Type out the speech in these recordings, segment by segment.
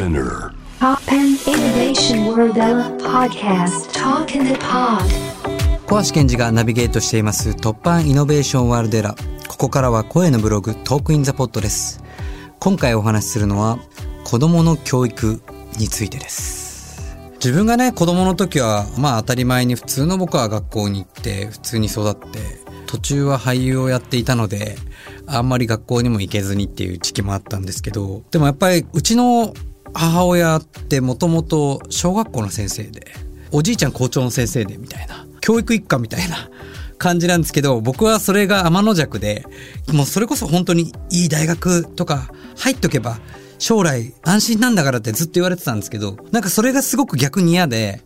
Spinner. Pop and Innovation World Podcast. Talk in the Pod. 小橋健二がナビゲートしています突破イノベーションワールドエラーここからは声のブログトークインザポットです。今回お話しするのは子供の教育についてです。自分がね子供の時はまあ当たり前に普通の僕は学校に行って普通に育って途中は俳優をやっていたのであんまり学校にも行けずにっていう時期もあったんですけどでもやっぱりうちの母親ってもともと小学校の先生でおじいちゃん校長の先生でみたいな教育一家みたいな感じなんですけど僕はそれが天の弱でもうそれこそ本当にいい大学とか入っとけば将来安心なんだからってずっと言われてたんですけどなんかそれがすごく逆に嫌で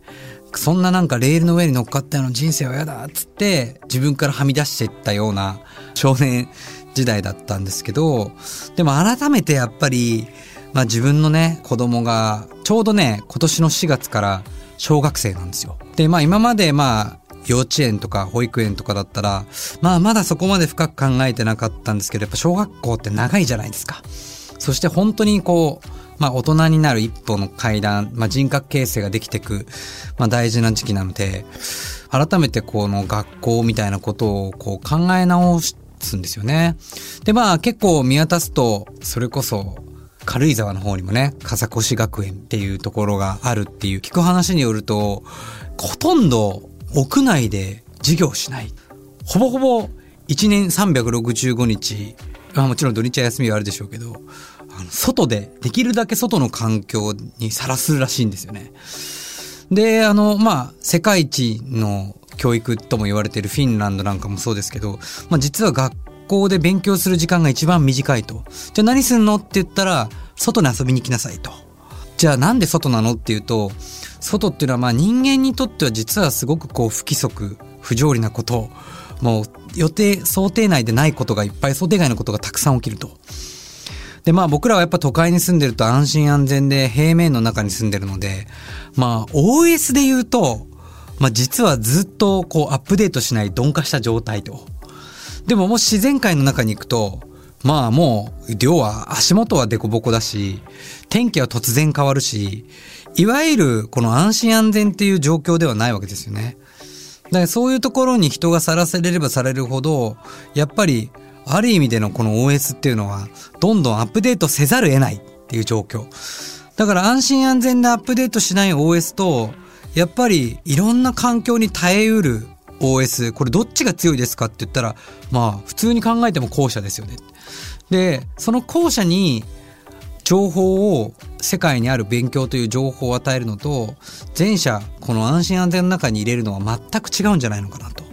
そんななんかレールの上に乗っかったような人生は嫌だっつって自分からはみ出していったような少年時代だったんですけどでも改めてやっぱりまあ自分のね子供がちょうどね今年の4月から小学生なんですよ。でまあ今までまあ幼稚園とか保育園とかだったらまあまだそこまで深く考えてなかったんですけどやっぱ小学校って長いじゃないですか。そして本当にこうまあ大人になる一歩の階段、まあ人格形成ができていく、まあ大事な時期なので、改めてこの学校みたいなことをこう考え直すんですよね。でまあ結構見渡すと、それこそ軽井沢の方にもね、笠越学園っていうところがあるっていう聞く話によると、ほとんど屋内で授業しない。ほぼほぼ1年365日、まあもちろん土日は休みはあるでしょうけど、あの外で、できるだけ外の環境にさらすらしいんですよね。で、あの、まあ、世界一の教育とも言われているフィンランドなんかもそうですけど、まあ実は学校で勉強する時間が一番短いと。じゃあ何すんのって言ったら、外に遊びに行きなさいと。じゃあなんで外なのっていうと、外っていうのはまあ人間にとっては実はすごくこう不規則、不条理なこと、もう予定、想定内でないことがいっぱい、想定外のことがたくさん起きると。で、まあ僕らはやっぱ都会に住んでると安心安全で平面の中に住んでるので、まあ OS で言うと、まあ実はずっとこうアップデートしない鈍化した状態と。でももし自然界の中に行くと、まあもう、要は足元はデコボコだし、天気は突然変わるし、いわゆるこの安心安全っていう状況ではないわけですよね。だからそういうところに人がさらされればされるほど、やっぱりある意味でのこの OS っていうのは、どんどんアップデートせざるを得ないっていう状況。だから安心安全でアップデートしない OS と、やっぱりいろんな環境に耐えうる OS、これどっちが強いですかって言ったら、まあ普通に考えても後者ですよね。で、その後者に情報を世界にある勉強という情報を与えるのと、前者、この安心安全の中に入れるのは全く違うんじゃないのかなと。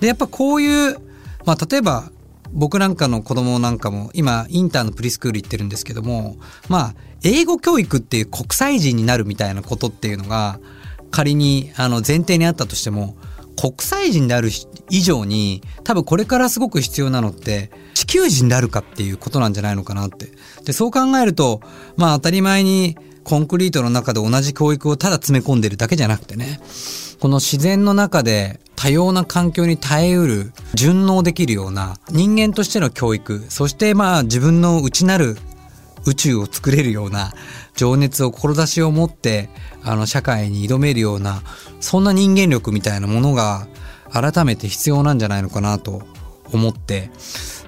で、やっぱこういう、まあ例えば僕なんかの子供なんかも今インターのプリスクール行ってるんですけども、まあ英語教育っていう国際人になるみたいなことっていうのが仮にあの前提にあったとしても、国際人である以上に多分これからすごく必要なのって地球人であるかっていうことなんじゃないのかなって。で、そう考えると、まあ当たり前にコンクリートの中で同じ教育をただ詰め込んでるだけじゃなくてね、この自然の中で多様な環境に耐えうる、順応できるような人間としての教育、そしてまあ自分の内なる宇宙を作れるような情熱を志を持ってあの社会に挑めるようなそんな人間力みたいなものが改めて必要なんじゃないのかなと思って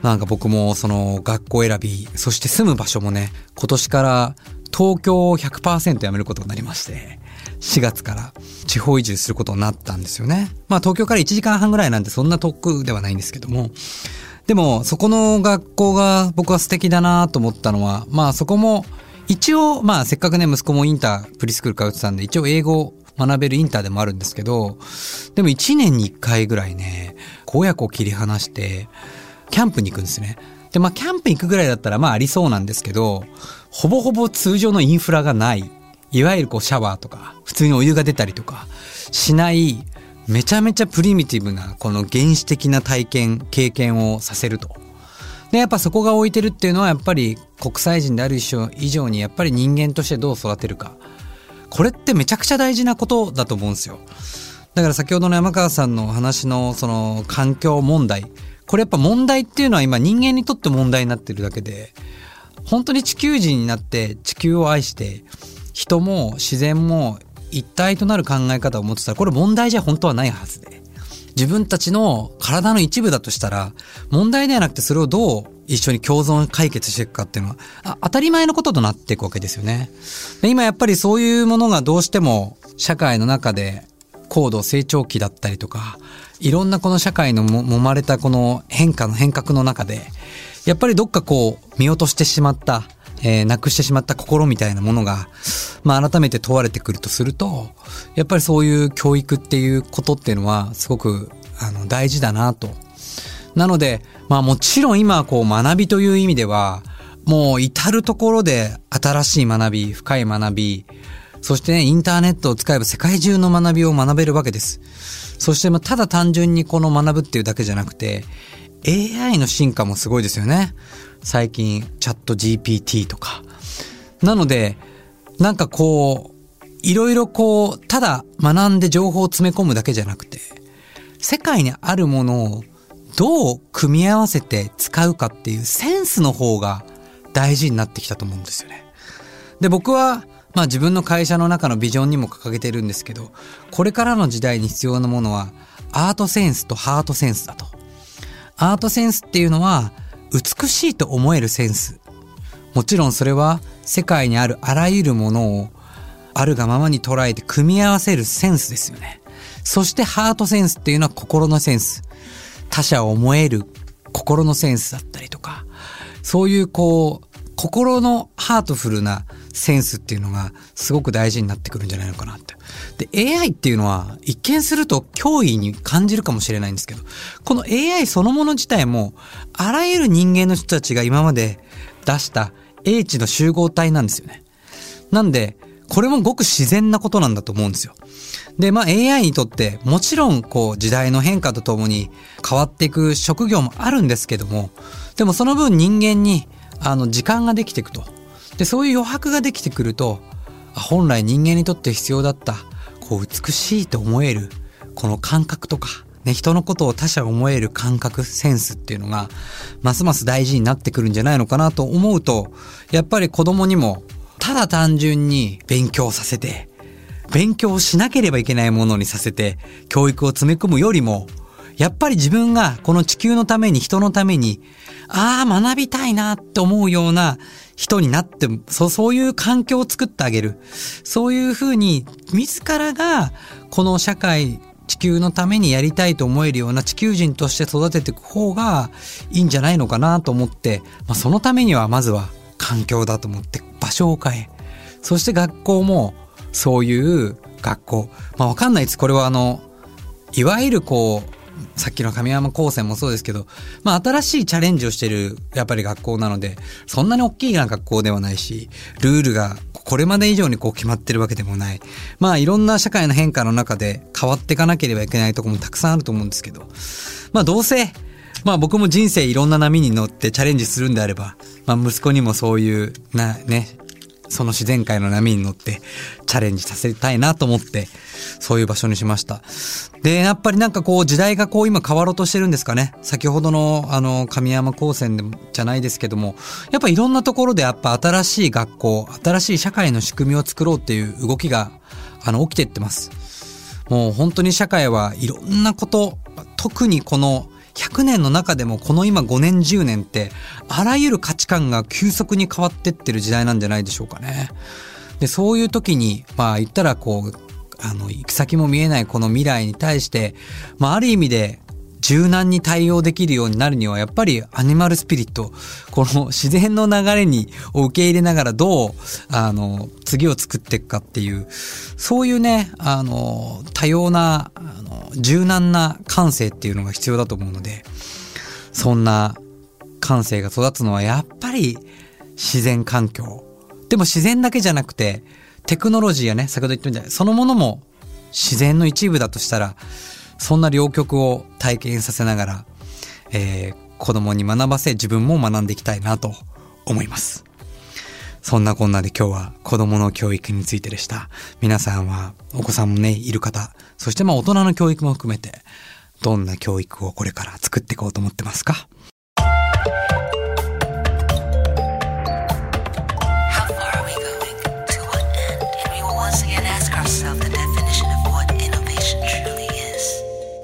なんか僕もその学校選びそして住む場所もね今年から東京を100%辞めることになりまして4月から地方移住することになったんですよね。まあ東京から1時間半ぐらいなんてそんな遠くではないんですけどもでもそこの学校が僕は素敵だなと思ったのはまあそこも一応まあせっかくね息子もインタープリスクール通ってたんで一応英語学べるインターでもあるんですけどでも1年に1回ぐらいね親子を切り離してキャンプに行くんですね。でまあキャンプ行くぐらいだったらまあありそうなんですけどほぼほぼ通常のインフラがないいわゆるこうシャワーとか普通にお湯が出たりとかしないめちゃめちゃプリミティブなこの原始的な体験経験をさせると。でやっぱそこが置いてるっていうのはやっぱり国際人である以上にやっぱり人間としてどう育てるか。これってめちゃくちゃ大事なことだと思うんですよ。だから先ほどの山川さんの話のその環境問題。これやっぱ問題っていうのは今人間にとって問題になってるだけで本当に地球人になって地球を愛して人も自然も一体となる考え方を持ってたらこれ問題じゃ本当はないはずで自分たちの体の一部だとしたら問題ではなくてそれをどう一緒に共存解決していくかっていうのは当たり前のこととなっていくわけですよね。で今やっぱりそういうものがどうしても社会の中で高度成長期だったりとかいろんなこの社会のも揉まれたこの変化の変革の中でやっぱりどっかこう見落としてしまったえー、なくしてしまった心みたいなものが、まあ改めて問われてくるとすると、やっぱりそういう教育っていうことっていうのはすごくあの大事だなと。なので、まあもちろん今こう学びという意味では、もう至るところで新しい学び、深い学び、そしてね、インターネットを使えば世界中の学びを学べるわけです。そしてまあただ単純にこの学ぶっていうだけじゃなくて、AI の進化もすごいですよね。最近チャット GPT とか。なので、なんかこう、いろいろこう、ただ学んで情報を詰め込むだけじゃなくて、世界にあるものをどう組み合わせて使うかっていうセンスの方が大事になってきたと思うんですよね。で、僕は、まあ自分の会社の中のビジョンにも掲げてるんですけど、これからの時代に必要なものは、アートセンスとハートセンスだと。アートセンスっていうのは、美しいと思えるセンス。もちろんそれは世界にあるあらゆるものをあるがままに捉えて組み合わせるセンスですよね。そしてハートセンスっていうのは心のセンス。他者を思える心のセンスだったりとか、そういうこう、心のハートフルなセンスっていうのがすごく大事になってくるんじゃないのかなって。で、AI っていうのは一見すると脅威に感じるかもしれないんですけど、この AI そのもの自体も、あらゆる人間の人たちが今まで出した英知の集合体なんですよね。なんで、これもごく自然なことなんだと思うんですよ。で、まあ AI にとってもちろんこう時代の変化とともに変わっていく職業もあるんですけども、でもその分人間にあの時間ができていくと。で、そういう余白ができてくると、本来人間にとって必要だった、こう美しいと思える、この感覚とか、ね、人のことを他者思える感覚、センスっていうのが、ますます大事になってくるんじゃないのかなと思うと、やっぱり子供にも、ただ単純に勉強させて、勉強しなければいけないものにさせて、教育を詰め込むよりも、やっぱり自分がこの地球のために人のために、ああ、学びたいなって思うような人になって、そう、そういう環境を作ってあげる。そういうふうに、自らがこの社会、地球のためにやりたいと思えるような地球人として育てていく方がいいんじゃないのかなと思って、まあ、そのためにはまずは環境だと思って場所を変え、そして学校もそういう学校。まあわかんないです。これはあの、いわゆるこう、さっきの神山高専もそうですけど、まあ新しいチャレンジをしてるやっぱり学校なので、そんなに大きいな学校ではないし、ルールがこれまで以上にこう決まってるわけでもない。まあいろんな社会の変化の中で変わっていかなければいけないとこもたくさんあると思うんですけど、まあどうせ、まあ僕も人生いろんな波に乗ってチャレンジするんであれば、まあ息子にもそういうな、ね、その自然界の波に乗ってチャレンジさせたいなと思って、そういう場所にしました。で、やっぱりなんかこう時代がこう今変わろうとしてるんですかね。先ほどのあの神山高専でじゃないですけども、やっぱいろんなところでやっぱ新しい学校、新しい社会の仕組みを作ろうっていう動きがあの起きてってます。もう本当に社会はいろんなこと、特にこの100年の中でもこの今5年10年ってあらゆる価値観が急速に変わってってる時代なんじゃないでしょうかね。で、そういう時に、まあ言ったらこう、あの、行き先も見えないこの未来に対して、まあある意味で柔軟に対応できるようになるには、やっぱりアニマルスピリット、この自然の流れに、を受け入れながらどう、あの、次を作っていくかっていう、そういうね、あの、多様な、あの、柔軟な感性っていうのが必要だと思うので、そんな感性が育つのはやっぱり自然環境。でも自然だけじゃなくて、テクノロジーやね、先ほど言ったみたい、そのものも自然の一部だとしたら、そんな両極を体験させながら、えー、子供に学ばせ自分も学んでいきたいなと思います。そんなこんなで今日は子供の教育についてでした。皆さんはお子さんもね、いる方、そしてまあ大人の教育も含めて、どんな教育をこれから作っていこうと思ってますか？